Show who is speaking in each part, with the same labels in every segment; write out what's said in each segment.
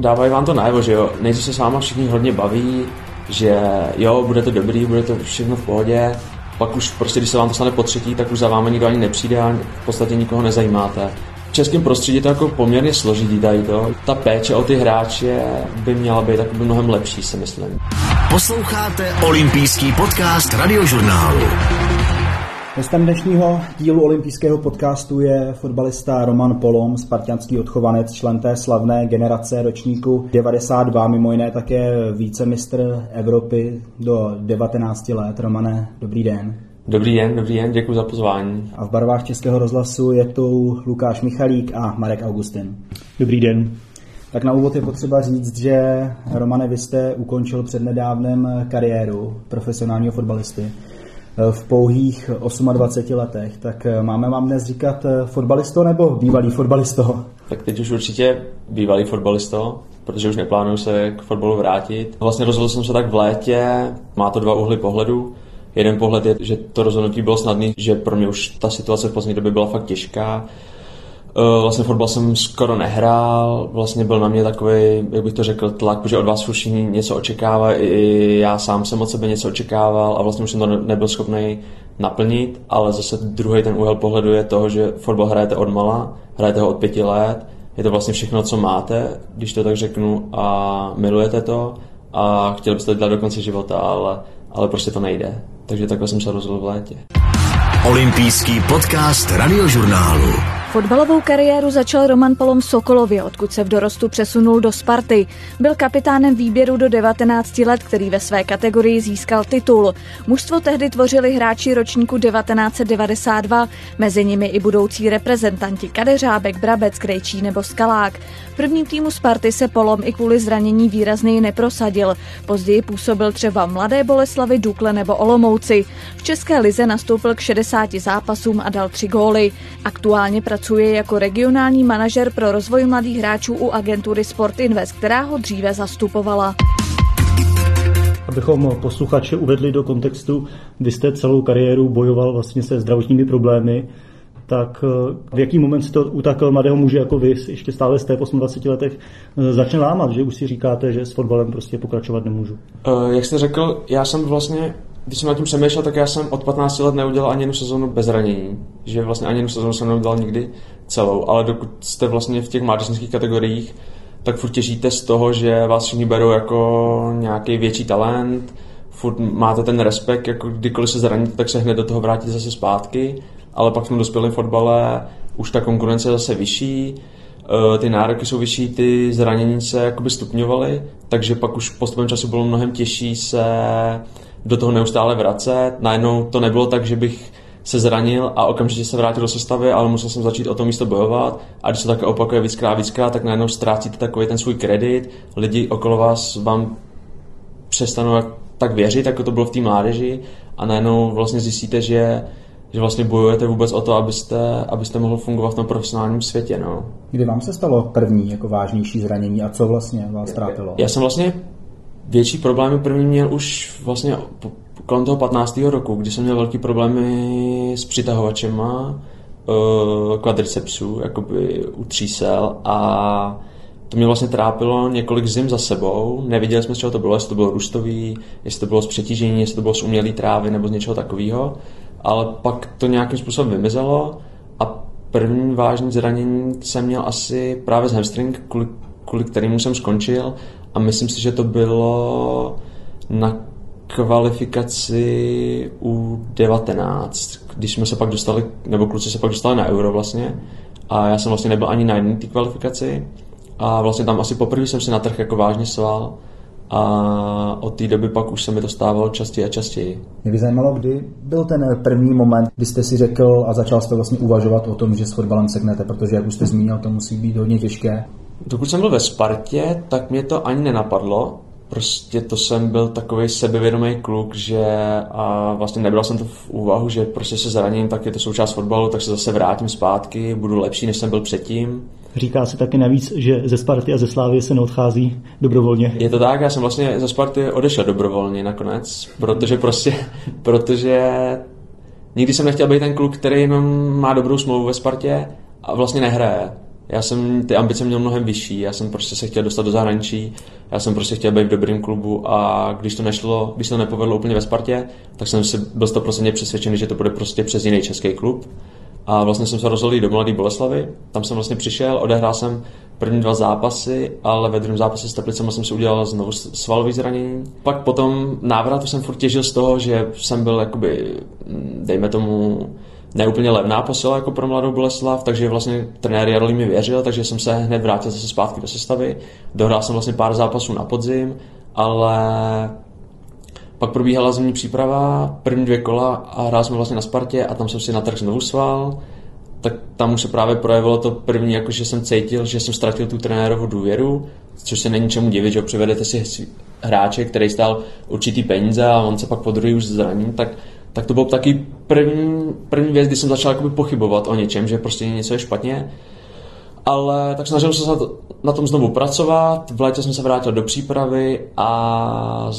Speaker 1: Dávají vám to najevo, že jo, nejdřív se s váma všichni hodně baví, že jo, bude to dobrý, bude to všechno v pohodě, pak už prostě, když se vám to stane po třetí, tak už za vámi nikdo ani nepřijde a v podstatě nikoho nezajímáte. V českém prostředí to jako poměrně složitý tady to. Ta péče o ty hráče by měla být jako mnohem lepší, si myslím.
Speaker 2: Posloucháte olympijský podcast radiožurnálu.
Speaker 3: Hostem dnešního dílu olympijského podcastu je fotbalista Roman Polom, spartianský odchovanec, člen té slavné generace ročníku 92, mimo jiné také vícemistr Evropy do 19 let. Romane, dobrý den.
Speaker 1: Dobrý den, dobrý den, děkuji za pozvání.
Speaker 3: A v barvách Českého rozhlasu je tu Lukáš Michalík a Marek Augustin.
Speaker 4: Dobrý den.
Speaker 3: Tak na úvod je potřeba říct, že Romane, vy jste ukončil přednedávnem kariéru profesionálního fotbalisty v pouhých 28 letech. Tak máme vám dnes říkat fotbalisto nebo bývalý fotbalisto?
Speaker 1: Tak teď už určitě bývalý fotbalisto, protože už neplánuju se k fotbalu vrátit. Vlastně rozhodl jsem se tak v létě, má to dva úhly pohledu. Jeden pohled je, že to rozhodnutí bylo snadné, že pro mě už ta situace v poslední době byla fakt těžká. E, vlastně fotbal jsem skoro nehrál, vlastně byl na mě takový, jak bych to řekl, tlak, protože od vás všichni něco očekávají, i já sám jsem od sebe něco očekával a vlastně už jsem to nebyl schopný naplnit, ale zase druhý ten úhel pohledu je toho, že fotbal hrajete od mala, hrajete ho od pěti let, je to vlastně všechno, co máte, když to tak řeknu, a milujete to a chtěli byste to dělat do konce života, ale, ale prostě to nejde. Takže takhle jsem se rozhodl v létě.
Speaker 2: Olympijský podcast radiožurnálu.
Speaker 5: Fotbalovou kariéru začal Roman Palom v Sokolově, odkud se v dorostu přesunul do Sparty. Byl kapitánem výběru do 19 let, který ve své kategorii získal titul. Mužstvo tehdy tvořili hráči ročníku 1992, mezi nimi i budoucí reprezentanti Kadeřábek, Brabec, Krejčí nebo Skalák. Prvním týmu Sparty se Polom i kvůli zranění výrazněji neprosadil. Později působil třeba v Mladé Boleslavi, Dukle nebo Olomouci. V České lize nastoupil k 60 zápasům a dal tři góly. Aktuálně pracuje jako regionální manažer pro rozvoj mladých hráčů u agentury Sport Invest, která ho dříve zastupovala.
Speaker 4: Abychom posluchače uvedli do kontextu, vy jste celou kariéru bojoval vlastně se zdravotními problémy, tak eh, v jaký moment si to u tak mladého muže jako vy, ještě stále jste v 28 letech, eh, začne lámat, že už si říkáte, že s fotbalem prostě pokračovat nemůžu?
Speaker 1: Uh, jak jste řekl, já jsem vlastně když jsem nad tím přemýšlel, tak já jsem od 15 let neudělal ani jednu sezónu bez ranění. Že vlastně ani jednu sezónu jsem neudělal nikdy celou, ale dokud jste vlastně v těch mládežnických kategoriích, tak furt těžíte z toho, že vás všichni berou jako nějaký větší talent, furt máte ten respekt, jako kdykoliv se zraníte, tak se hned do toho vrátíte zase zpátky, ale pak v tom dospělém fotbale už ta konkurence je zase vyšší, eh, ty nároky jsou vyšší, ty zranění se jakoby stupňovaly, takže pak už postupem času bylo mnohem těžší se do toho neustále vracet. Najednou to nebylo tak, že bych se zranil a okamžitě se vrátil do sestavy, ale musel jsem začít o to místo bojovat. A když se tak opakuje víckrát, víckrát, tak najednou ztrácíte takový ten svůj kredit. Lidi okolo vás vám přestanou tak věřit, jako to bylo v té mládeži a najednou vlastně zjistíte, že že vlastně bojujete vůbec o to, abyste, abyste mohl fungovat v tom profesionálním světě. No.
Speaker 3: Kdy vám se stalo první jako vážnější zranění a co vlastně vás trápilo?
Speaker 1: Já jsem vlastně větší problémy první měl už vlastně kolem toho 15. roku, kdy jsem měl velký problémy s přitahovačema uh, kvadricepsů, jakoby u třísel a to mě vlastně trápilo několik zim za sebou. Neviděli jsme, z čeho to bylo, jestli to bylo růstový, jestli to bylo z přetížení, jestli to bylo z umělé trávy nebo z něčeho takového. Ale pak to nějakým způsobem vymizelo a první vážný zranění jsem měl asi právě z hamstring, kvůli, kvůli kterému jsem skončil. A myslím si, že to bylo na kvalifikaci u 19, když jsme se pak dostali, nebo kluci se pak dostali na euro vlastně. A já jsem vlastně nebyl ani na jedné kvalifikaci. A vlastně tam asi poprvé jsem si natrh jako vážně sval a od té doby pak už se mi to stávalo častěji a častěji.
Speaker 3: Mě by zajímalo, kdy byl ten první moment, kdy jste si řekl a začal jste vlastně uvažovat o tom, že s fotbalem seknete, protože jak už jste zmínil, to musí být hodně těžké.
Speaker 1: Dokud jsem byl ve Spartě, tak mě to ani nenapadlo. Prostě to jsem byl takový sebevědomý kluk, že a vlastně nebral jsem to v úvahu, že prostě se zraním, tak je to součást fotbalu, tak se zase vrátím zpátky, budu lepší, než jsem byl předtím.
Speaker 4: Říká se taky navíc, že ze Sparty a ze Slávy se neodchází dobrovolně.
Speaker 1: Je to tak, já jsem vlastně ze Sparty odešel dobrovolně nakonec, protože prostě, protože nikdy jsem nechtěl být ten kluk, který jenom má dobrou smlouvu ve Spartě a vlastně nehraje Já jsem ty ambice měl mnohem vyšší, já jsem prostě se chtěl dostat do zahraničí, já jsem prostě chtěl být v dobrém klubu a když to nešlo, když to nepovedlo úplně ve Spartě, tak jsem si byl to prostě přesvědčený, že to bude prostě přes jiný český klub. A vlastně jsem se rozhodl do Mladé Boleslavy, tam jsem vlastně přišel, odehrál jsem první dva zápasy, ale ve druhém zápase s Teplicem jsem si udělal znovu svalový zranění. Pak potom návratu jsem furt těžil z toho, že jsem byl jakoby, dejme tomu, neúplně levná posila jako pro mladou Boleslav, takže vlastně trenér Jarolí mi věřil, takže jsem se hned vrátil zase zpátky do sestavy. Dohrál jsem vlastně pár zápasů na podzim, ale pak probíhala zimní příprava, první dvě kola a hrál jsme vlastně na Spartě a tam jsem si na trh znovu sval. Tak tam už se právě projevilo to první, jako že jsem cítil, že jsem ztratil tu trenérovou důvěru, což se není čemu divit, že přivedete si hráče, který stál určitý peníze a on se pak po druhý už zraní, tak tak to byl taky první, první věc, kdy jsem začal jakoby pochybovat o něčem, že prostě něco je špatně. Ale tak snažil jsem se na tom znovu pracovat, v létě jsem se vrátil do přípravy a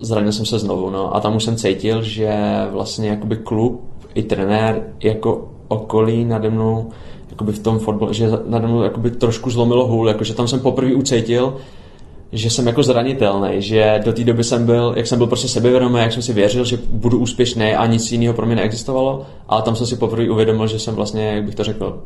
Speaker 1: zranil jsem se znovu. No. A tam už jsem cítil, že vlastně jakoby klub i trenér jako okolí nade mnou jakoby v tom fotbale, že nade mnou jakoby trošku zlomilo hůl, jakože tam jsem poprvé ucítil, že jsem jako zranitelný, že do té doby jsem byl, jak jsem byl prostě sebevědomý, jak jsem si věřil, že budu úspěšný a nic jiného pro mě neexistovalo, ale tam jsem si poprvé uvědomil, že jsem vlastně, jak bych to řekl,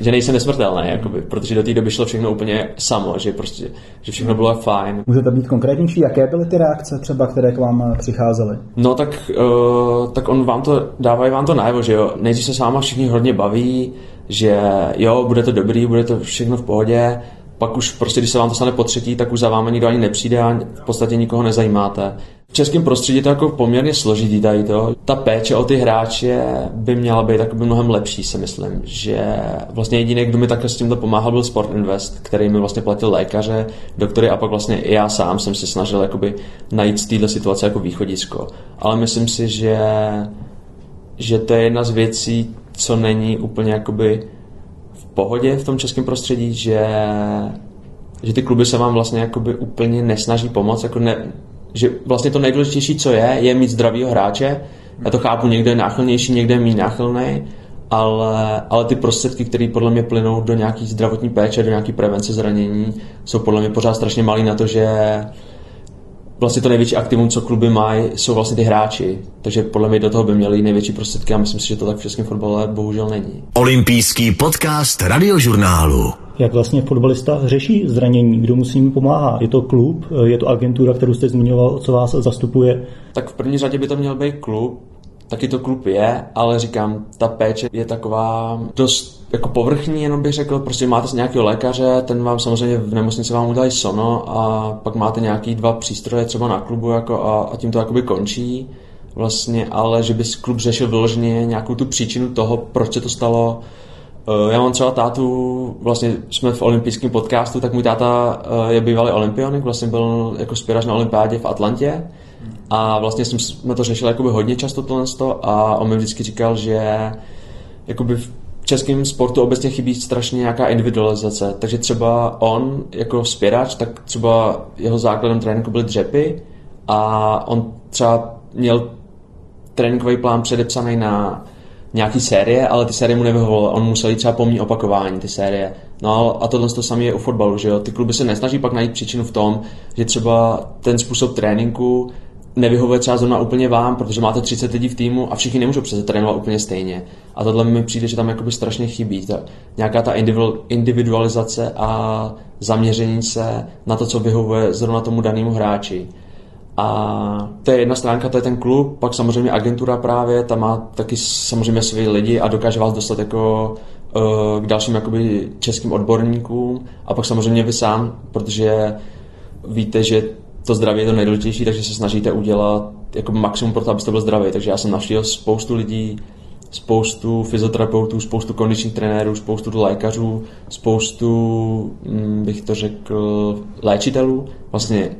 Speaker 1: že nejsem nesmrtelný, jakoby, protože do té doby šlo všechno úplně samo, že prostě, že všechno bylo fajn.
Speaker 3: Můžete být konkrétnější, jaké byly ty reakce třeba, které k vám přicházely?
Speaker 1: No tak, uh, tak on vám to, dávají vám to najevo, že jo, nejdřív se s váma všichni hodně baví, že jo, bude to dobrý, bude to všechno v pohodě, pak už prostě, když se vám to stane po třetí, tak už za vámi nikdo ani nepřijde a v podstatě nikoho nezajímáte. V českém prostředí to jako poměrně složitý tady to. Ta péče o ty hráče by měla být tak mnohem lepší, si myslím. Že vlastně jediný, kdo mi takhle s tímto pomáhal, byl Sport Invest, který mi vlastně platil lékaře, doktory a pak vlastně i já sám jsem si snažil jakoby najít z této situace jako východisko. Ale myslím si, že, že to je jedna z věcí, co není úplně jakoby pohodě v tom českém prostředí, že, že ty kluby se vám vlastně jakoby úplně nesnaží pomoct, jako ne, že vlastně to nejdůležitější, co je, je mít zdravýho hráče. Já to chápu, někde je náchylnější, někde je méně náchylný, ale, ale ty prostředky, které podle mě plynou do nějaký zdravotní péče, do nějaké prevence zranění, jsou podle mě pořád strašně malý na to, že vlastně to největší aktivum, co kluby mají, jsou vlastně ty hráči. Takže podle mě do toho by měli největší prostředky a myslím si, že to tak v českém fotbale bohužel není.
Speaker 2: Olympijský podcast radiožurnálu.
Speaker 4: Jak vlastně fotbalista řeší zranění? Kdo musí mu pomáhá? Je to klub? Je to agentura, kterou jste zmiňoval, co vás zastupuje?
Speaker 1: Tak v první řadě by to měl být klub, taky to klub je, ale říkám, ta péče je taková dost jako povrchní, jenom bych řekl, prostě máte nějakého lékaře, ten vám samozřejmě v nemocnici vám udělají sono a pak máte nějaký dva přístroje třeba na klubu jako a, a tím to jakoby končí vlastně, ale že by klub řešil vyloženě nějakou tu příčinu toho, proč se to stalo. Eh, já mám třeba tátu, vlastně jsme v olympijském podcastu, tak můj táta eh, je bývalý olympionik, vlastně byl jako spěrač na olympiádě v Atlantě a vlastně jsme to řešili jakoby hodně často tohle a on mi vždycky říkal, že jakoby v českém sportu obecně chybí strašně nějaká individualizace, takže třeba on jako spěrač, tak třeba jeho základem tréninku byly dřepy a on třeba měl tréninkový plán předepsaný na nějaký série, ale ty série mu nevyhovovaly. On musel jít třeba pomní opakování, ty série. No a tohle to samé je u fotbalu, že jo. Ty kluby se nesnaží pak najít příčinu v tom, že třeba ten způsob tréninku nevyhovuje třeba zrovna úplně vám, protože máte 30 lidí v týmu a všichni nemůžou přece trénovat úplně stejně. A tohle mi přijde, že tam jakoby strašně chybí. Ta, nějaká ta individualizace a zaměření se na to, co vyhovuje zrovna tomu danému hráči. A to je jedna stránka, to je ten klub, pak samozřejmě agentura právě, ta má taky samozřejmě své lidi a dokáže vás dostat jako uh, k dalším jakoby českým odborníkům a pak samozřejmě vy sám, protože víte, že to zdraví je to nejdůležitější, takže se snažíte udělat jako maximum pro to, abyste byl zdravý. Takže já jsem navštívil spoustu lidí, spoustu fyzioterapeutů, spoustu kondičních trenérů, spoustu lékařů, spoustu, hm, bych to řekl, léčitelů. Vlastně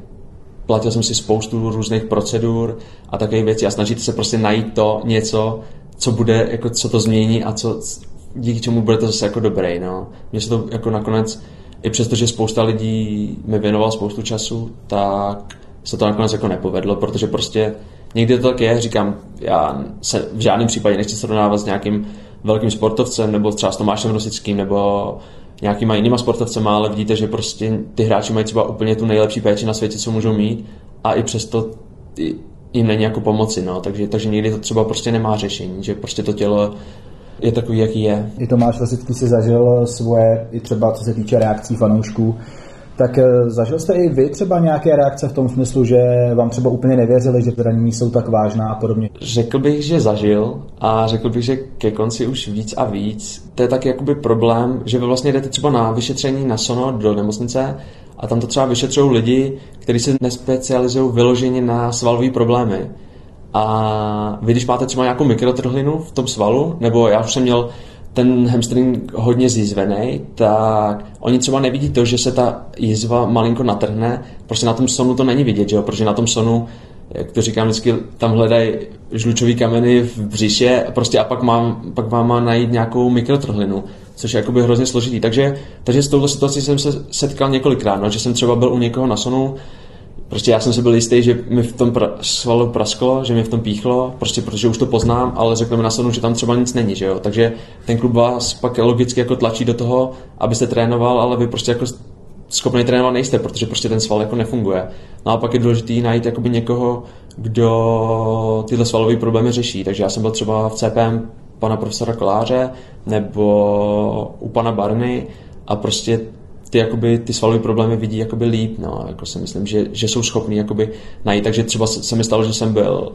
Speaker 1: platil jsem si spoustu různých procedur a takových věcí a snažíte se prostě najít to něco, co bude, jako co to změní a co, díky čemu bude to zase jako dobrý. No. Mně se to jako nakonec i přesto, že spousta lidí mi věnoval spoustu času, tak se to nakonec jako nepovedlo, protože prostě někdy to tak je, říkám, já se v žádném případě nechci srovnávat s nějakým velkým sportovcem, nebo třeba s Tomášem Rosickým, nebo nějakýma jinýma sportovcema, ale vidíte, že prostě ty hráči mají třeba úplně tu nejlepší péči na světě, co můžou mít a i přesto jim není jako pomoci, no. takže, takže někdy to třeba prostě nemá řešení, že prostě to tělo je takový, jaký je.
Speaker 3: I Tomáš Lasický si zažil svoje, i třeba co se týče reakcí fanoušků, tak eh, zažil jste i vy třeba nějaké reakce v tom smyslu, že vám třeba úplně nevěřili, že zranění jsou tak vážná a podobně?
Speaker 1: Řekl bych, že zažil a řekl bych, že ke konci už víc a víc. To je taky jakoby problém, že vy vlastně jdete třeba na vyšetření na sono do nemocnice a tam to třeba vyšetřují lidi, kteří se nespecializují vyloženě na svalové problémy. A vy, když máte třeba nějakou mikrotrhlinu v tom svalu, nebo já už jsem měl ten hamstring hodně zjizvený, tak oni třeba nevidí to, že se ta jizva malinko natrhne, prostě na tom sonu to není vidět, že jo? protože na tom sonu, jak to říkám vždycky, tam hledají žlučový kameny v břiše prostě a pak, mám, pak vám má najít nějakou mikrotrhlinu, což je jakoby hrozně složitý. Takže, takže s touhle situací jsem se setkal několikrát, no, že jsem třeba byl u někoho na sonu, Prostě já jsem si byl jistý, že mi v tom pra- svalu prasklo, že mi v tom píchlo, prostě protože už to poznám, ale řekl mi na sonu, že tam třeba nic není, že jo. Takže ten klub vás pak logicky jako tlačí do toho, abyste trénoval, ale vy prostě jako schopný trénovat nejste, protože prostě ten sval jako nefunguje. No a pak je důležité najít jakoby někoho, kdo tyhle svalové problémy řeší. Takže já jsem byl třeba v CPM pana profesora Koláře nebo u pana Barny a prostě ty, jakoby, ty svalové problémy vidí jakoby líp, no, jako si myslím, že, že jsou schopní jakoby najít, takže třeba se mi stalo, že jsem byl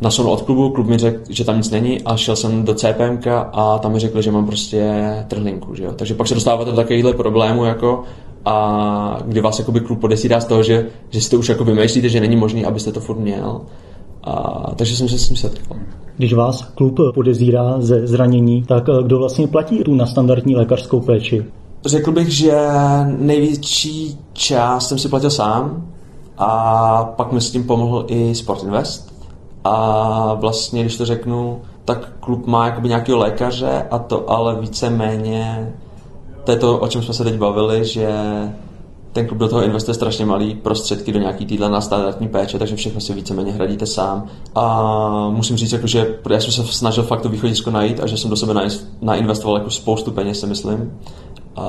Speaker 1: na sonu od klubu, klub mi řekl, že tam nic není a šel jsem do CPM a tam mi řekli, že mám prostě trhlinku, že jo. Takže pak se dostáváte do takovýchhle problémů, jako a kdy vás jakoby klub podesírá z toho, že, že si to už jako vymýšlíte, že není možné, abyste to furt měl. A, takže jsem se s tím setkal.
Speaker 4: Když vás klub podezírá ze zranění, tak eh, kdo vlastně platí tu na standardní lékařskou péči?
Speaker 1: Řekl bych, že největší část jsem si platil sám a pak mi s tím pomohl i Sport Invest. A vlastně, když to řeknu, tak klub má jakoby nějakého lékaře a to ale víceméně to je to, o čem jsme se teď bavili, že ten klub do toho investuje strašně malý prostředky do nějaký týdle na standardní péče, takže všechno si víceméně hradíte sám. A musím říct, jako, že já jsem se snažil fakt to východisko najít a že jsem do sebe nainvestoval jako spoustu peněz, si myslím. A,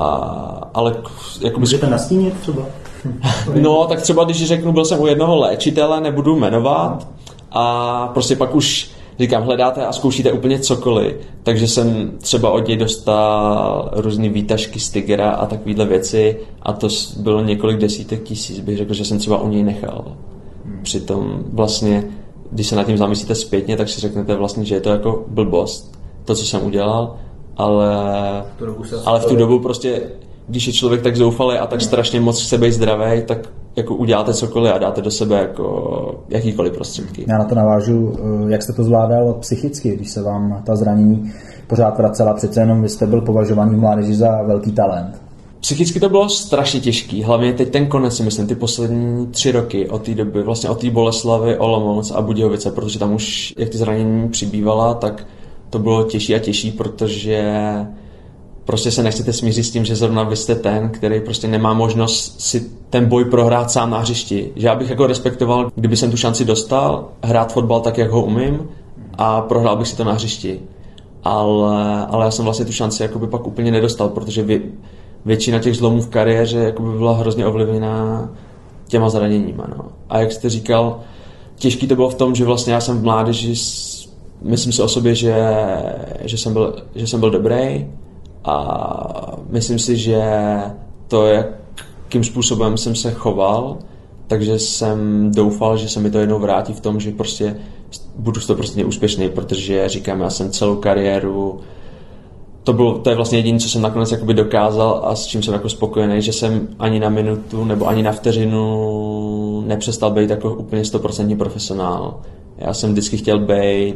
Speaker 1: ale
Speaker 4: jako Můžete nastínit třeba?
Speaker 1: no, tak třeba když řeknu, byl jsem u jednoho léčitele, nebudu jmenovat, a prostě pak už říkám, hledáte a zkoušíte úplně cokoliv, takže jsem třeba od něj dostal různé výtažky z Tigera a takovéhle věci a to bylo několik desítek tisíc, bych řekl, že jsem třeba u něj nechal. Přitom vlastně, když se nad tím zamyslíte zpětně, tak si řeknete vlastně, že je to jako blbost, to, co jsem udělal, ale, ale v tu dobu prostě, když je člověk tak zoufalý a tak strašně moc chce být zdravý, tak jako uděláte cokoliv a dáte do sebe jako jakýkoliv prostředky.
Speaker 3: Já na to navážu, eh, jak jste to zvládal psychicky, když se vám ta zranění pořád vracela, přece jenom vy jste byl považovaný v mládeži za velký talent.
Speaker 1: Psychicky to bylo strašně těžký, hlavně teď ten konec, si myslím, ty poslední tři roky od té doby, vlastně od té Boleslavy, Olomouc a Budějovice, protože tam už, jak ty zranění přibývala, tak to bylo těžší a těžší, protože prostě se nechcete smířit s tím, že zrovna vy jste ten, který prostě nemá možnost si ten boj prohrát sám na hřišti. Že já bych jako respektoval, kdyby jsem tu šanci dostal, hrát fotbal tak, jak ho umím a prohrál bych si to na hřišti. Ale, ale já jsem vlastně tu šanci jakoby pak úplně nedostal, protože vě, většina těch zlomů v kariéře jakoby byla hrozně ovlivněná těma zraněníma. No. A jak jste říkal, těžký to bylo v tom, že vlastně já jsem v mládeži myslím si o sobě, že, že, jsem byl, že jsem byl dobrý a myslím si, že to, jakým způsobem jsem se choval, takže jsem doufal, že se mi to jednou vrátí v tom, že prostě budu to prostě úspěšný, protože říkám, já jsem celou kariéru to, bylo, to je vlastně jediné, co jsem nakonec jakoby dokázal a s čím jsem jako spokojený, že jsem ani na minutu nebo ani na vteřinu nepřestal být jako úplně stoprocentní profesionál. Já jsem vždycky chtěl být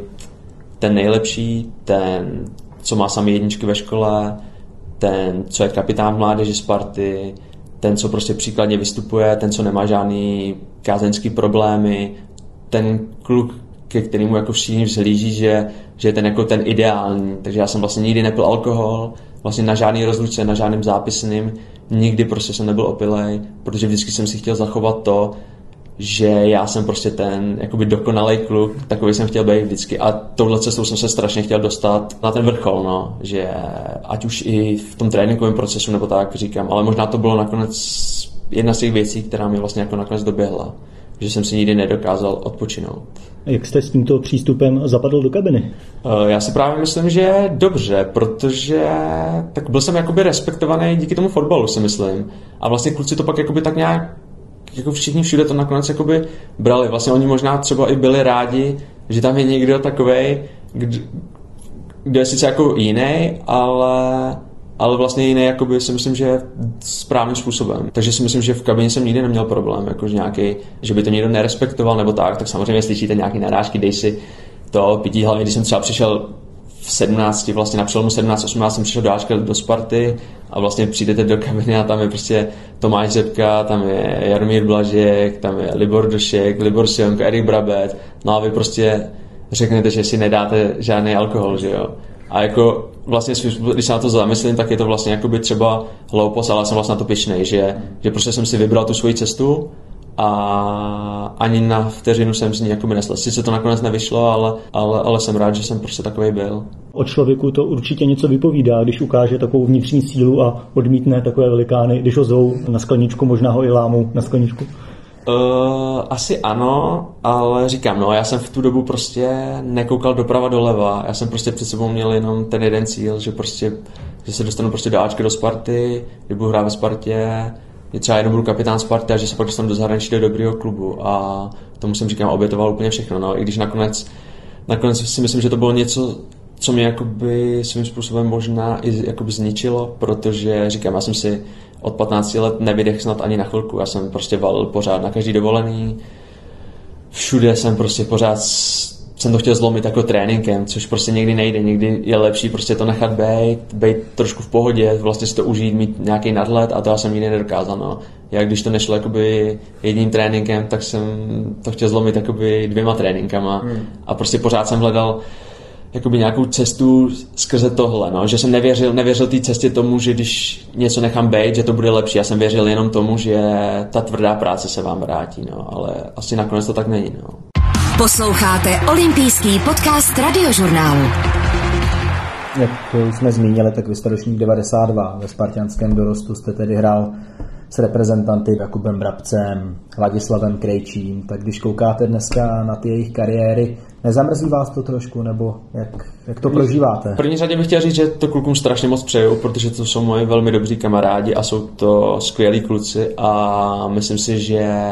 Speaker 1: ten nejlepší, ten, co má sami jedničky ve škole, ten, co je kapitán mládeže Sparty, ten, co prostě příkladně vystupuje, ten, co nemá žádný kázeňský problémy, ten kluk, ke kterému jako všichni vzhlíží, že, že je ten jako ten ideální. Takže já jsem vlastně nikdy nepil alkohol, vlastně na žádný rozlučce, na žádným zápisným, nikdy prostě jsem nebyl opilej, protože vždycky jsem si chtěl zachovat to, že já jsem prostě ten jakoby dokonalý kluk, takový jsem chtěl být vždycky a touhle cestou jsem se strašně chtěl dostat na ten vrchol, no, že ať už i v tom tréninkovém procesu nebo tak říkám, ale možná to bylo nakonec jedna z těch věcí, která mě vlastně jako nakonec doběhla, že jsem si nikdy nedokázal odpočinout.
Speaker 4: Jak jste s tímto přístupem zapadl do kabiny?
Speaker 1: Eh, já si právě myslím, že dobře, protože tak byl jsem jakoby respektovaný díky tomu fotbalu, si myslím. A vlastně kluci to pak jakoby tak nějak jako všichni všude to nakonec jakoby brali. Vlastně oni možná třeba i byli rádi, že tam je někdo takový, kdo, je sice jako jiný, ale ale vlastně jiný jakoby si myslím, že správným způsobem. Takže si myslím, že v kabině jsem nikdy neměl problém, jako že nějaký, že by to někdo nerespektoval nebo tak, tak samozřejmě slyšíte nějaký narážky, dej si to pití, hlavně když jsem třeba přišel v 17, vlastně na přelomu 17, 18 jsem přišel do Ačka do Sparty a vlastně přijdete do kabiny a tam je prostě Tomáš Zepka, tam je Jaromír Blažek, tam je Libor Došek, Libor Sionko, Erik Brabet, no a vy prostě řeknete, že si nedáte žádný alkohol, že jo. A jako vlastně, když se na to zamyslím, tak je to vlastně jako by třeba hloupost, ale jsem vlastně na to pišnej, že, že prostě jsem si vybral tu svoji cestu a ani na vteřinu jsem z ní jako neslel. Sice to nakonec nevyšlo, ale, ale, ale jsem rád, že jsem prostě takový byl.
Speaker 4: O člověku to určitě něco vypovídá, když ukáže takovou vnitřní sílu a odmítne takové velikány, když ho zvou na skleničku, možná ho i lámou na skleničku.
Speaker 1: Uh, asi ano, ale říkám, no, já jsem v tu dobu prostě nekoukal doprava doleva. Já jsem prostě před sebou měl jenom ten jeden cíl, že prostě, že se dostanu prostě do Ačky do Sparty, že budu hrát ve Spartě, že třeba jenom budu kapitán Sparty a že se pak dostanu do zahraničí do dobrého klubu. A tomu jsem říkám, obětoval úplně všechno. No. I když nakonec, nakonec si myslím, že to bylo něco, co mě jakoby svým způsobem možná i jakoby zničilo, protože říkám, já jsem si od 15 let nevydech snad ani na chvilku. Já jsem prostě valil pořád na každý dovolený. Všude jsem prostě pořád jsem to chtěl zlomit jako tréninkem, což prostě někdy nejde. Někdy je lepší prostě to nechat být, být trošku v pohodě, vlastně si to užít, mít nějaký nadhled a to já jsem nikdy nedokázal. No. Jak když to nešlo jakoby jedním tréninkem, tak jsem to chtěl zlomit jakoby dvěma tréninkama hmm. a prostě pořád jsem hledal jakoby nějakou cestu skrze tohle, no? že jsem nevěřil, nevěřil té cestě tomu, že když něco nechám být, že to bude lepší. Já jsem věřil jenom tomu, že ta tvrdá práce se vám vrátí, no? ale asi nakonec to tak není. No.
Speaker 2: Posloucháte olympijský podcast radiožurnálu.
Speaker 3: Jak jsme zmínili, tak vy jste ročník 92. Ve spartianském dorostu jste tedy hrál s reprezentanty Jakubem Brabcem, Vladislavem Krejčím, tak když koukáte dneska na ty jejich kariéry, nezamrzí vás to trošku, nebo jak, jak to prožíváte?
Speaker 1: V první řadě bych chtěl říct, že to klukům strašně moc přeju, protože to jsou moji velmi dobří kamarádi a jsou to skvělí kluci a myslím si, že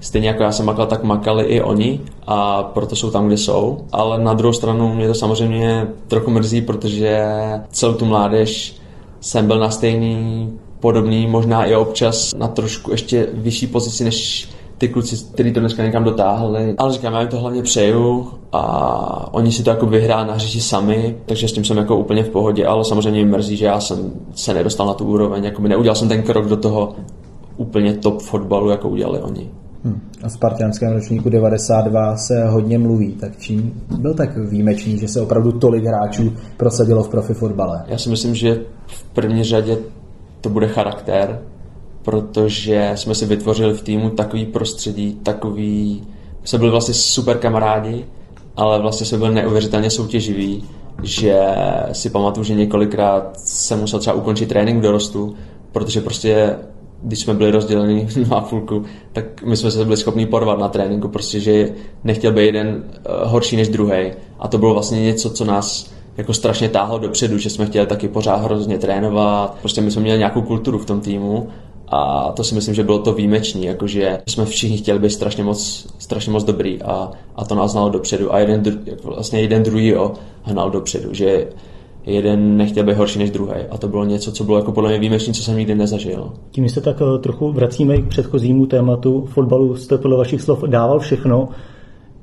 Speaker 1: stejně jako já jsem makal, tak makali i oni a proto jsou tam, kde jsou. Ale na druhou stranu mě to samozřejmě trochu mrzí, protože celou tu mládež jsem byl na stejný podobný, možná i občas na trošku ještě vyšší pozici než ty kluci, kteří to dneska někam dotáhli. Ale říkám, já jim to hlavně přeju a oni si to jako vyhrá na hřiši sami, takže s tím jsem jako úplně v pohodě, ale samozřejmě mrzí, že já jsem se nedostal na tu úroveň, jako neudělal jsem ten krok do toho úplně top fotbalu, jako udělali oni.
Speaker 3: Hmm. O spartianském ročníku 92 se hodně mluví, tak čím byl tak výjimečný, že se opravdu tolik hráčů prosadilo v profi fotbale?
Speaker 1: Já si myslím, že v první řadě to bude charakter, protože jsme si vytvořili v týmu takový prostředí, takový... Jsme byli vlastně super kamarádi, ale vlastně jsme byli neuvěřitelně soutěživí, že si pamatuju, že několikrát jsem musel třeba ukončit trénink dorostu, protože prostě když jsme byli rozděleni na půlku, tak my jsme se byli schopni porvat na tréninku, prostě, že nechtěl být jeden eh, horší než druhý. A to bylo vlastně něco, co nás jako strašně táhlo dopředu, že jsme chtěli taky pořád hrozně trénovat. Prostě my jsme měli nějakou kulturu v tom týmu a to si myslím, že bylo to výjimečný, jakože jsme všichni chtěli být strašně moc, strašně moc dobrý a, a to nás znalo dopředu a jeden, vlastně jeden druhý jo, hnal dopředu, že jeden nechtěl být horší než druhý. A to bylo něco, co bylo jako podle mě výjimečné, co jsem nikdy nezažil.
Speaker 4: Tím se tak eh, trochu vracíme k předchozímu tématu. Fotbalu jste podle vašich slov dával všechno.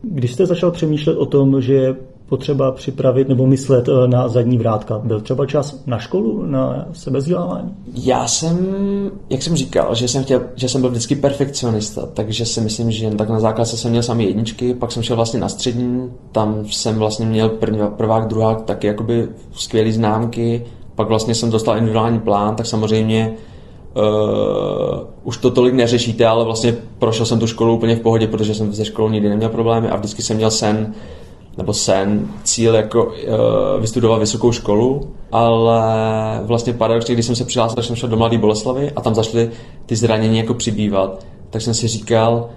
Speaker 4: Když jste začal přemýšlet o tom, že potřeba připravit nebo myslet eh, na zadní vrátka? Byl třeba čas na školu, na sebezdělávání?
Speaker 1: Já jsem, jak jsem říkal, že jsem, chtěl, že jsem byl vždycky perfekcionista, takže si myslím, že tak na základce jsem měl sami jedničky, pak jsem šel vlastně na střední, tam jsem vlastně měl první, prvák, druhák taky jakoby skvělé známky, pak vlastně jsem dostal individuální plán, tak samozřejmě uh, už to tolik neřešíte, ale vlastně prošel jsem tu školu úplně v pohodě, protože jsem ze školou nikdy neměl problémy a vždycky jsem měl sen, nebo sen, cíl jako uh, vystudovat vysokou školu, ale vlastně paradoxně, když jsem se přihlásil, tak jsem šel do Mladé Boleslavy a tam začaly ty zranění jako přibývat, tak jsem si říkal,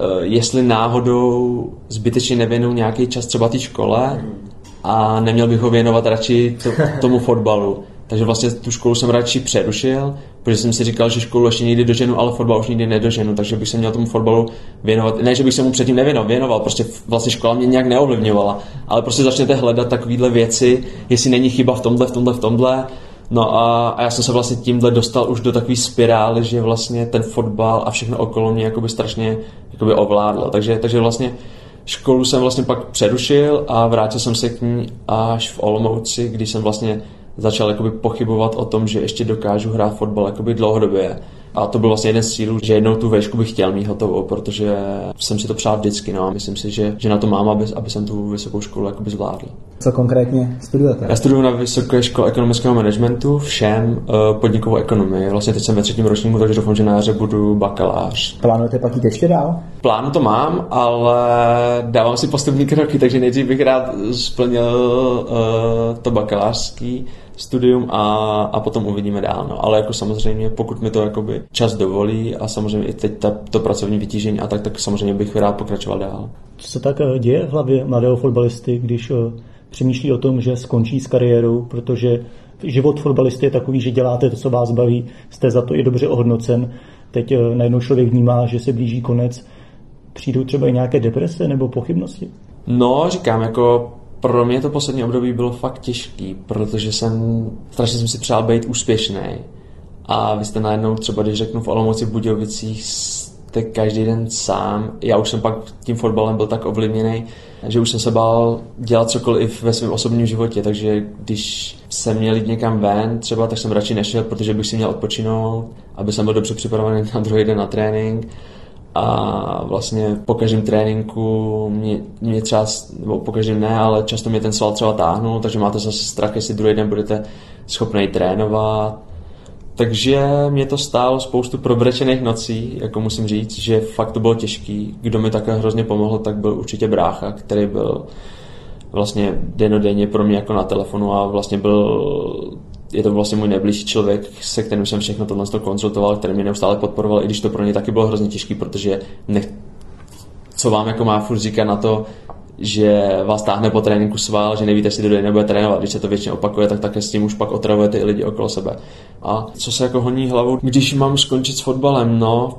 Speaker 1: uh, jestli náhodou zbytečně nevěnu nějaký čas třeba té škole a neměl bych ho věnovat radši to, tomu fotbalu. Takže vlastně tu školu jsem radši přerušil, protože jsem si říkal, že školu ještě někdy doženu, ale fotbal už nikdy nedoženu, takže bych se měl tomu fotbalu věnovat. Ne, že bych se mu předtím nevěnoval, věnoval, prostě vlastně škola mě nějak neovlivňovala, ale prostě začnete hledat takovéhle věci, jestli není chyba v tomhle, v tomhle, v tomhle. No a, a já jsem se vlastně tímhle dostal už do takové spirály, že vlastně ten fotbal a všechno okolo mě jakoby strašně jakoby ovládlo. Takže, takže vlastně školu jsem vlastně pak přerušil a vrátil jsem se k ní až v Olomouci, kdy jsem vlastně začal jakoby pochybovat o tom, že ještě dokážu hrát fotbal jakoby dlouhodobě. A to byl vlastně jeden z cílů, že jednou tu vešku bych chtěl mít hotovou, protože jsem si to přál vždycky. No a myslím si, že, že na to mám, aby, aby jsem tu vysokou školu jakoby zvládl.
Speaker 3: Co konkrétně studujete?
Speaker 1: Já studuju na Vysoké škole ekonomického managementu, všem uh, podnikovou ekonomii. Vlastně teď jsem ve třetím ročníku, takže doufám, že na jaře budu bakalář.
Speaker 3: Plánujete pak jít ještě dál?
Speaker 1: Plánu to mám, ale dávám si postupní kroky, takže nejdřív bych rád splnil uh, to bakalářský studium a, a potom uvidíme dál. No. Ale jako samozřejmě, pokud mi to jakoby čas dovolí a samozřejmě i teď ta, to pracovní vytížení a tak, tak samozřejmě bych rád pokračoval dál.
Speaker 4: Co se tak eh, děje v hlavě mladého fotbalisty, když uh, přemýšlí o tom, že skončí s kariérou, protože život fotbalisty je takový, že děláte to, co vás baví, jste za to i dobře ohodnocen. Teď uh, najednou člověk vnímá, že se blíží konec. Přijdou třeba i nějaké deprese nebo pochybnosti?
Speaker 1: No, říkám, jako pro mě to poslední období bylo fakt těžký, protože jsem, strašně jsem si přál být úspěšný. A vy jste najednou třeba, když řeknu v Olomouci v Budějovicích, jste každý den sám. Já už jsem pak tím fotbalem byl tak ovlivněný, že už jsem se bál dělat cokoliv ve svém osobním životě, takže když jsem měl jít někam ven třeba, tak jsem radši nešel, protože bych si měl odpočinout, aby jsem byl dobře připravený na druhý den na trénink a vlastně po každém tréninku mě, mě třeba, nebo po každém ne, ale často mě ten sval třeba táhnul, takže máte zase strach, jestli druhý den budete schopný trénovat. Takže mě to stálo spoustu probrečených nocí, jako musím říct, že fakt to bylo těžký. Kdo mi také hrozně pomohl, tak byl určitě brácha, který byl vlastně denodenně pro mě jako na telefonu a vlastně byl je to vlastně můj nejbližší člověk, se kterým jsem všechno tohle konzultoval, který mě neustále podporoval, i když to pro ně taky bylo hrozně těžké, protože nech, co vám jako má furt říkat na to, že vás táhne po tréninku sval, že nevíte, jestli do nebude trénovat. Když se to většině opakuje, tak také s tím už pak otravujete i lidi okolo sebe. A co se jako honí hlavou, když mám skončit s fotbalem, no,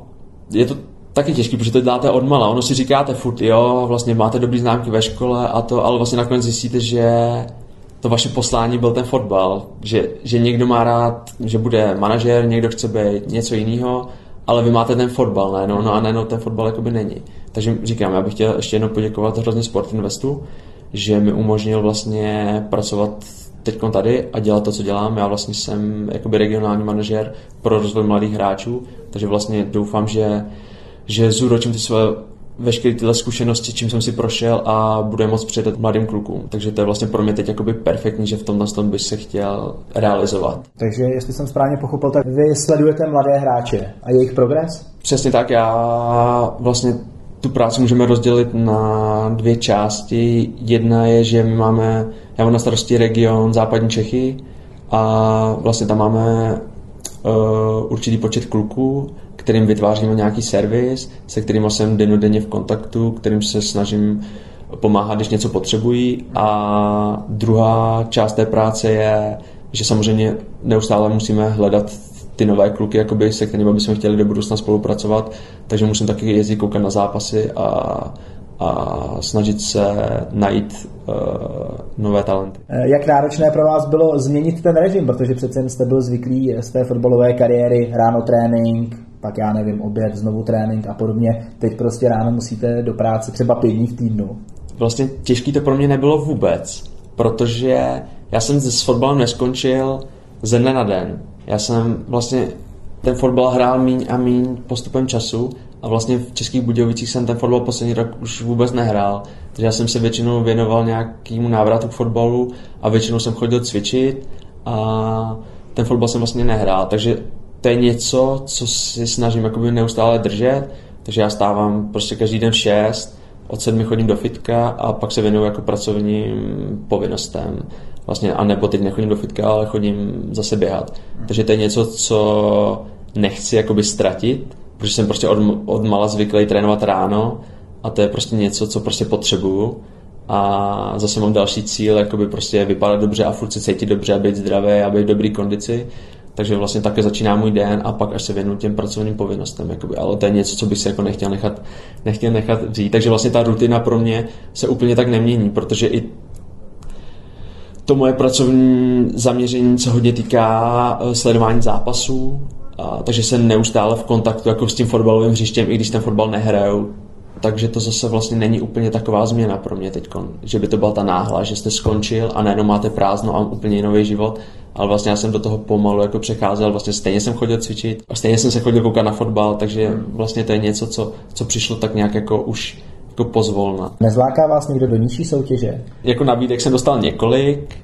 Speaker 1: je to taky těžký, protože to děláte odmala. Ono si říkáte furt, jo, vlastně máte dobrý známky ve škole a to, ale vlastně nakonec zjistíte, že to vaše poslání byl ten fotbal, že, že někdo má rád, že bude manažer, někdo chce být něco jiného, ale vy máte ten fotbal, ne? No, no a no, ten fotbal jakoby není. Takže říkám, já bych chtěl ještě jednou poděkovat hrozně Sport Investu, že mi umožnil vlastně pracovat teď tady a dělat to, co dělám. Já vlastně jsem jakoby regionální manažer pro rozvoj mladých hráčů, takže vlastně doufám, že, že zúročím ty své veškeré tyhle zkušenosti, čím jsem si prošel a bude moc předat mladým klukům. Takže to je vlastně pro mě teď jakoby perfektní, že v tomhle tom bych se chtěl realizovat.
Speaker 3: Takže jestli jsem správně pochopil, tak vy sledujete mladé hráče a jejich progres?
Speaker 1: Přesně tak, já vlastně tu práci můžeme rozdělit na dvě části. Jedna je, že my máme, já mám na starosti region západní Čechy a vlastně tam máme určitý počet kluků kterým vytváříme nějaký servis, se kterým jsem denodenně v kontaktu, kterým se snažím pomáhat, když něco potřebují. A druhá část té práce je, že samozřejmě neustále musíme hledat ty nové kluky, jakoby, se kterými bychom chtěli do budoucna spolupracovat, takže musím taky jezdit koukat na zápasy a, a snažit se najít uh, nové talenty.
Speaker 3: Jak náročné pro vás bylo změnit ten režim, protože přece jste byl zvyklý z té fotbalové kariéry, ráno trénink, pak já nevím, oběd, znovu trénink a podobně. Teď prostě ráno musíte do práce třeba pět dní v týdnu.
Speaker 1: Vlastně těžký to pro mě nebylo vůbec, protože já jsem s fotbalem neskončil ze dne na den. Já jsem vlastně ten fotbal hrál míň a míň postupem času a vlastně v Českých Budějovicích jsem ten fotbal poslední rok už vůbec nehrál. Takže já jsem se většinou věnoval nějakému návratu k fotbalu a většinou jsem chodil cvičit a ten fotbal jsem vlastně nehrál. Takže to je něco, co si snažím jakoby neustále držet, takže já stávám prostě každý den v 6, od sedmi chodím do fitka a pak se věnuju jako pracovním povinnostem. Vlastně, a nebo teď nechodím do fitka, ale chodím zase běhat. Takže to je něco, co nechci jakoby ztratit, protože jsem prostě od, od mala zvyklý trénovat ráno a to je prostě něco, co prostě potřebuju a zase mám další cíl, jakoby prostě vypadat dobře a furt se cítit dobře a být zdravý a být v dobrý kondici. Takže vlastně také začíná můj den a pak až se věnu těm pracovním povinnostem. Jakoby. Ale to je něco, co bych si jako nechtěl nechat, nechtěl nechat vzít. Takže vlastně ta rutina pro mě se úplně tak nemění, protože i to moje pracovní zaměření se hodně týká eh, sledování zápasů, a, takže jsem neustále v kontaktu jako s tím fotbalovým hřištěm, i když ten fotbal nehraju, takže to zase vlastně není úplně taková změna pro mě teď, že by to byla ta náhla, že jste skončil a najednou máte prázdno a úplně nový život, ale vlastně já jsem do toho pomalu jako přecházel, vlastně stejně jsem chodil cvičit a stejně jsem se chodil koukat na fotbal, takže vlastně to je něco, co, co přišlo tak nějak jako už jako pozvolna.
Speaker 3: Nezláká vás někdo do nižší soutěže?
Speaker 1: Jako nabídek jsem dostal několik,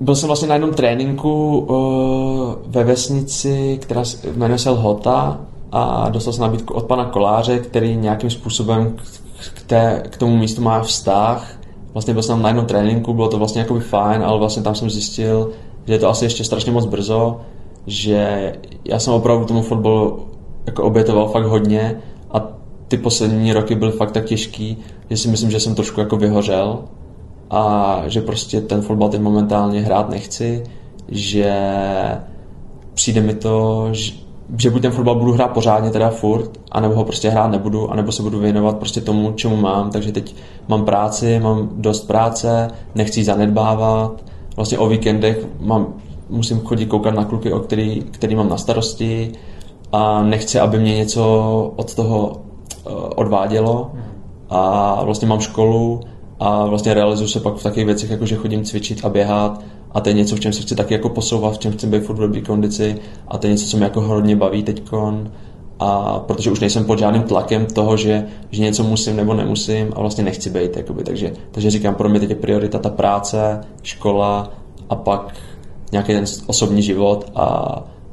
Speaker 1: byl jsem vlastně na jednom tréninku uh, ve vesnici, která jmenuje se Lhota a dostal jsem nabídku od pana Koláře, který nějakým způsobem k, té, k tomu místu má vztah. Vlastně byl jsem na jednom tréninku, bylo to vlastně jakoby fajn, ale vlastně tam jsem zjistil, že je to asi ještě strašně moc brzo, že já jsem opravdu tomu fotbalu jako obětoval fakt hodně a ty poslední roky byly fakt tak těžký, že si myslím, že jsem trošku jako vyhořel a že prostě ten fotbal teď momentálně hrát nechci, že přijde mi to, že, že buď ten fotbal budu hrát pořádně teda furt, anebo ho prostě hrát nebudu, anebo se budu věnovat prostě tomu, čemu mám, takže teď mám práci, mám dost práce, nechci zanedbávat, vlastně o víkendech mám, musím chodit koukat na kluky, o který, který mám na starosti. A nechci, aby mě něco od toho uh, odvádělo. A vlastně mám školu a vlastně realizuju se pak v takových věcech, jako že chodím cvičit a běhat. A to je něco, v čem se chci taky jako posouvat, v čem chci být furt v dobré kondici. A to je něco, co mě jako hodně baví teďkon. A protože už nejsem pod žádným tlakem toho, že, že něco musím nebo nemusím a vlastně nechci být, jakoby, takže, takže říkám, pro mě teď je priorita ta práce, škola a pak nějaký ten osobní život a,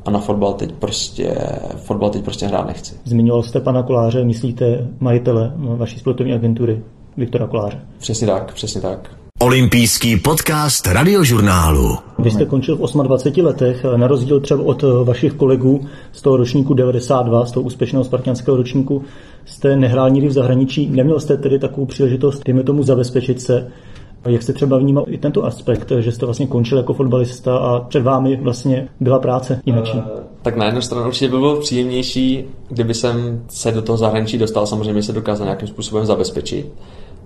Speaker 1: a na fotbal teď prostě, fotbal teď prostě hrát nechci.
Speaker 4: Zmiňoval jste pana Koláře, myslíte majitele vaší sportovní agentury Viktora Koláře?
Speaker 1: Přesně tak, přesně tak.
Speaker 2: Olympijský podcast radiožurnálu.
Speaker 4: Vy jste končil v 28 letech, na rozdíl třeba od vašich kolegů z toho ročníku 92, z toho úspěšného spartianského ročníku, jste nehrál nikdy v zahraničí. Neměl jste tedy takovou příležitost, dejme tomu, zabezpečit se. Jak jste třeba vnímal i tento aspekt, že jste vlastně končil jako fotbalista a před vámi vlastně byla práce jinačí? Uh,
Speaker 1: tak na jednu stranu určitě by bylo příjemnější, kdyby jsem se do toho zahraničí dostal, samozřejmě se dokázal nějakým způsobem zabezpečit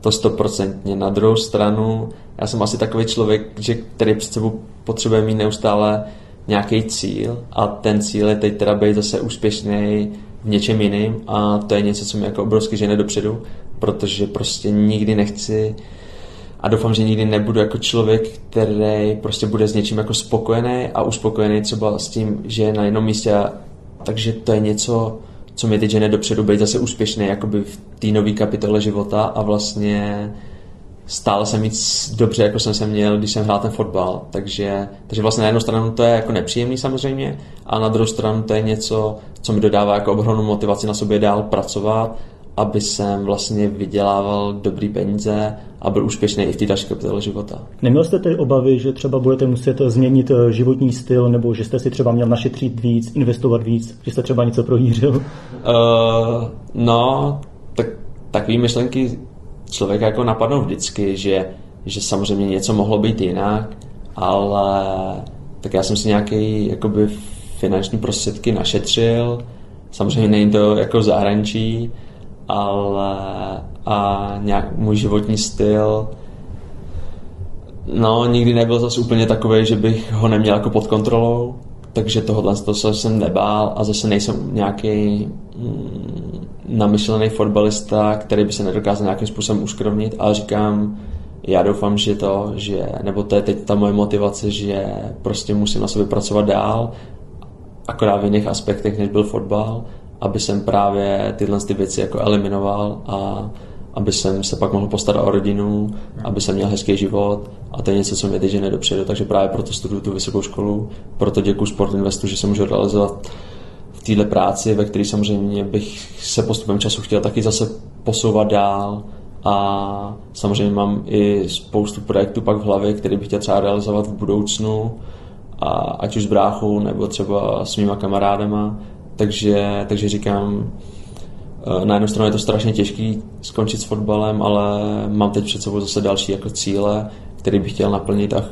Speaker 1: to stoprocentně. Na druhou stranu, já jsem asi takový člověk, že, který před sebou potřebuje mít neustále nějaký cíl a ten cíl je teď teda být zase úspěšný v něčem jiným a to je něco, co mi jako obrovsky žene dopředu, protože prostě nikdy nechci a doufám, že nikdy nebudu jako člověk, který prostě bude s něčím jako spokojený a uspokojený třeba s tím, že je na jednom místě. Takže to je něco, co mi teď žene dopředu, být zase úspěšný jakoby v té nové kapitole života a vlastně stále jsem víc dobře, jako jsem se měl, když jsem hrál ten fotbal. Takže, takže vlastně na jednu stranu to je jako nepříjemný samozřejmě, a na druhou stranu to je něco, co mi dodává jako obrovnou motivaci na sobě dál pracovat aby jsem vlastně vydělával dobrý peníze a byl úspěšný i v té další kapitole života.
Speaker 4: Neměl jste tedy obavy, že třeba budete muset změnit eh, životní styl, nebo že jste si třeba měl našetřit víc, investovat víc, že jste třeba něco prohýřil? Uh,
Speaker 1: no, tak takové myšlenky člověka jako napadnou vždycky, že, že samozřejmě něco mohlo být jinak, ale tak já jsem si nějaký jakoby finanční prostředky našetřil, samozřejmě není to jako v zahraničí, ale a nějak můj životní styl no nikdy nebyl zase úplně takový, že bych ho neměl jako pod kontrolou, takže tohle to jsem nebál a zase nejsem nějaký mm, namyšlený fotbalista, který by se nedokázal nějakým způsobem uskrovnit, ale říkám, já doufám, že to, že, nebo to je teď ta moje motivace, že prostě musím na sobě pracovat dál, akorát v jiných aspektech, než byl fotbal aby jsem právě tyhle ty věci jako eliminoval a aby jsem se pak mohl postarat o rodinu, aby jsem měl hezký život. A to je něco, co mě teď žene dopředu, takže právě proto studuju tu vysokou školu, proto děkuji Sport Investu, že se můžu realizovat v téhle práci, ve které samozřejmě bych se postupem času chtěl taky zase posouvat dál. A samozřejmě mám i spoustu projektů pak v hlavě, které bych chtěl třeba realizovat v budoucnu, a ať už s bráchou nebo třeba s mýma kamarádama, takže, takže říkám, eh, na jednu stranu je to strašně těžký skončit s fotbalem, ale mám teď před sebou zase další jako cíle, který bych chtěl naplnit a,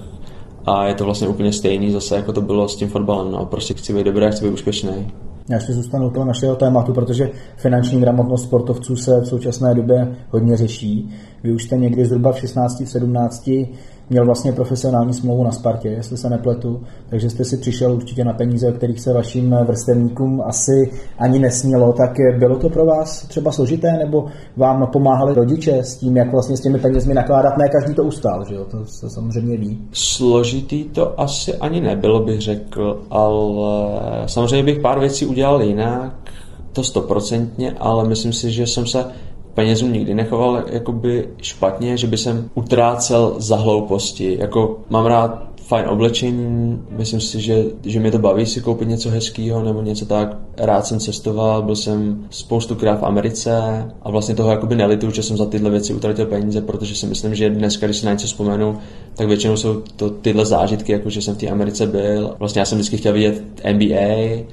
Speaker 1: a je to vlastně úplně stejný zase, jako to bylo s tím fotbalem. No. Prostě chci být dobrý chci být úspěšný.
Speaker 3: Já ještě zůstanu u toho našeho tématu, protože finanční gramotnost sportovců se v současné době hodně řeší. Vy už jste někdy zhruba v 16-17 měl vlastně profesionální smlouvu na Spartě, jestli se nepletu, takže jste si přišel určitě na peníze, o kterých se vašim vrstevníkům asi ani nesnilo, tak bylo to pro vás třeba složité, nebo vám pomáhali rodiče s tím, jak vlastně s těmi penězmi nakládat? Ne každý to ustál, že jo? to se samozřejmě ví.
Speaker 1: Složitý to asi ani nebylo, bych řekl, ale samozřejmě bych pár věcí udělal jinak, to stoprocentně, ale myslím si, že jsem se penězům nikdy nechoval jakoby špatně, že by jsem utrácel za hlouposti. Jako mám rád fajn oblečení, myslím si, že, že mě to baví si koupit něco hezkého nebo něco tak. Rád jsem cestoval, byl jsem spoustu krát v Americe a vlastně toho jakoby nelituju, že jsem za tyhle věci utratil peníze, protože si myslím, že dneska, když si na něco vzpomenu, tak většinou jsou to tyhle zážitky, jako že jsem v té Americe byl. Vlastně já jsem vždycky chtěl vidět NBA,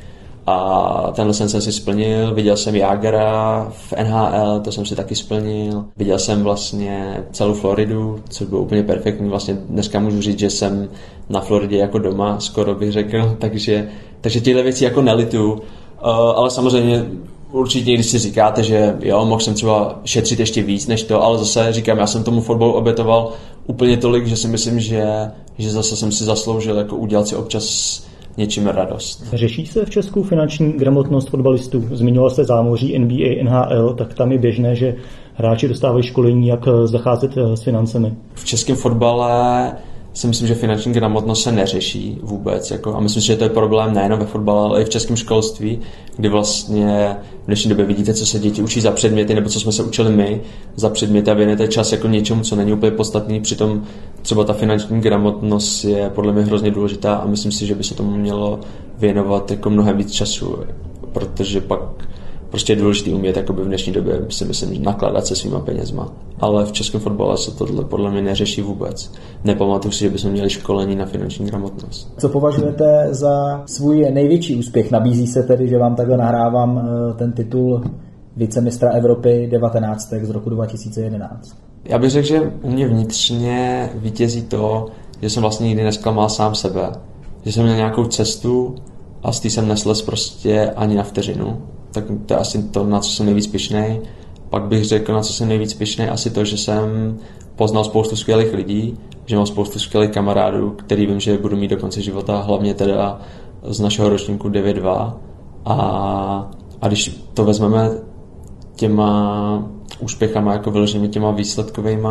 Speaker 1: a tenhle sen jsem si splnil, viděl jsem Jagera v NHL, to jsem si taky splnil. Viděl jsem vlastně celou Floridu, což bylo úplně perfektní. Vlastně dneska můžu říct, že jsem na Floridě jako doma, skoro bych řekl, takže, takže tyhle věci jako nelitu. Uh, ale samozřejmě určitě, když si říkáte, že jo, mohl jsem třeba šetřit ještě víc než to, ale zase říkám, já jsem tomu fotbalu obětoval úplně tolik, že si myslím, že, že zase jsem si zasloužil jako udělat si občas něčím radost.
Speaker 4: Řeší se v Česku finanční gramotnost fotbalistů? Zmiňoval jste zámoří NBA, NHL, tak tam je běžné, že hráči dostávají školení, jak zacházet eh, s financemi.
Speaker 1: V českém fotbale si myslím, že finanční gramotnost se neřeší vůbec. Jako, a myslím, že to je problém nejen ve fotbale, ale i v českém školství, kdy vlastně v dnešní době vidíte, co se děti učí za předměty, nebo co jsme se učili my za předměty a věnujete čas jako něčemu, co není úplně podstatný. Přitom třeba ta finanční gramotnost je podle mě hrozně důležitá a myslím si, že by se tomu mělo věnovat jako mnohem víc času, protože pak prostě je důležité umět jakoby v dnešní době si myslím nakládat se svýma penězma. Ale v českém fotbale se tohle podle mě neřeší vůbec. Nepamatuju si, že bychom měli školení na finanční gramotnost.
Speaker 3: Co považujete za svůj největší úspěch? Nabízí se tedy, že vám takhle nahrávám eh, ten titul vicemistra Evropy 19. z roku 2011.
Speaker 1: Já bych řekl, že u mě vnitřně vítězí to, že jsem vlastně nikdy nesklamal sám sebe. Že jsem měl nějakou cestu a z té jsem nesl prostě ani na vteřinu tak to je asi to, na co jsem nejvíc pišnej. Pak bych řekl, na co jsem nejvíc pišnej, asi to, že jsem poznal spoustu skvělých lidí, že mám spoustu skvělých kamarádů, který vím, že budu mít do konce života, hlavně teda z našeho ročníku 9.2. A, a když to vezmeme těma úspěchama, jako vyloženě těma výsledkovými,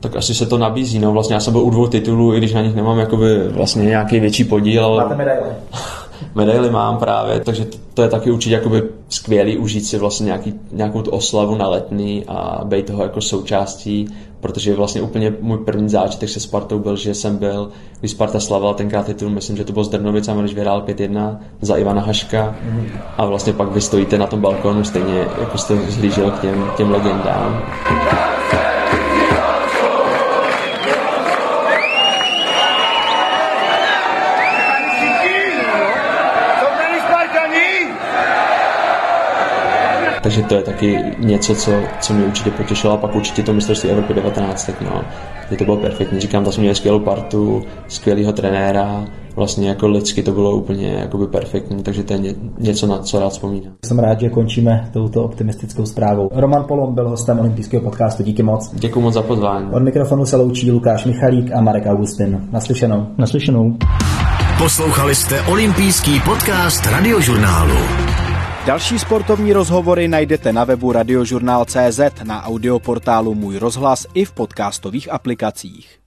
Speaker 1: tak asi se to nabízí. No, vlastně já jsem byl u dvou titulů, i když na nich nemám jakoby vlastně nějaký větší podíl.
Speaker 3: Ale... Máte medaile.
Speaker 1: medaily mám právě, takže to, je taky určitě jakoby skvělý užít si vlastně nějaký, nějakou tu oslavu na letný a být toho jako součástí, protože vlastně úplně můj první zážitek se Spartou byl, že jsem byl, když Sparta slavila tenkrát titul, myslím, že to byl z Drnovice, když vyhrál 5-1 za Ivana Haška a vlastně pak vy stojíte na tom balkonu stejně, jako jste zhlížel k těm, těm legendám. Takže to je taky něco, co, co mě určitě potěšilo a pak určitě to mistrovství Evropy 19, tak no, to bylo perfektní. Říkám, tam jsme měli skvělou partu, skvělého trenéra, vlastně jako lidsky to bylo úplně jakoby perfektní, takže to je ně, něco, na co rád vzpomínám.
Speaker 3: Jsem rád, že končíme touto optimistickou zprávou. Roman Polom byl hostem olympijského podcastu, díky moc.
Speaker 1: Děkuji moc za pozvání.
Speaker 3: Od mikrofonu se loučí Lukáš Michalík a Marek Augustin. Naslyšenou.
Speaker 4: Naslyšenou.
Speaker 2: Poslouchali jste olympijský podcast radiožurnálu.
Speaker 3: Další sportovní rozhovory najdete na webu radiožurnál.cz, na audioportálu Můj rozhlas i v podcastových aplikacích.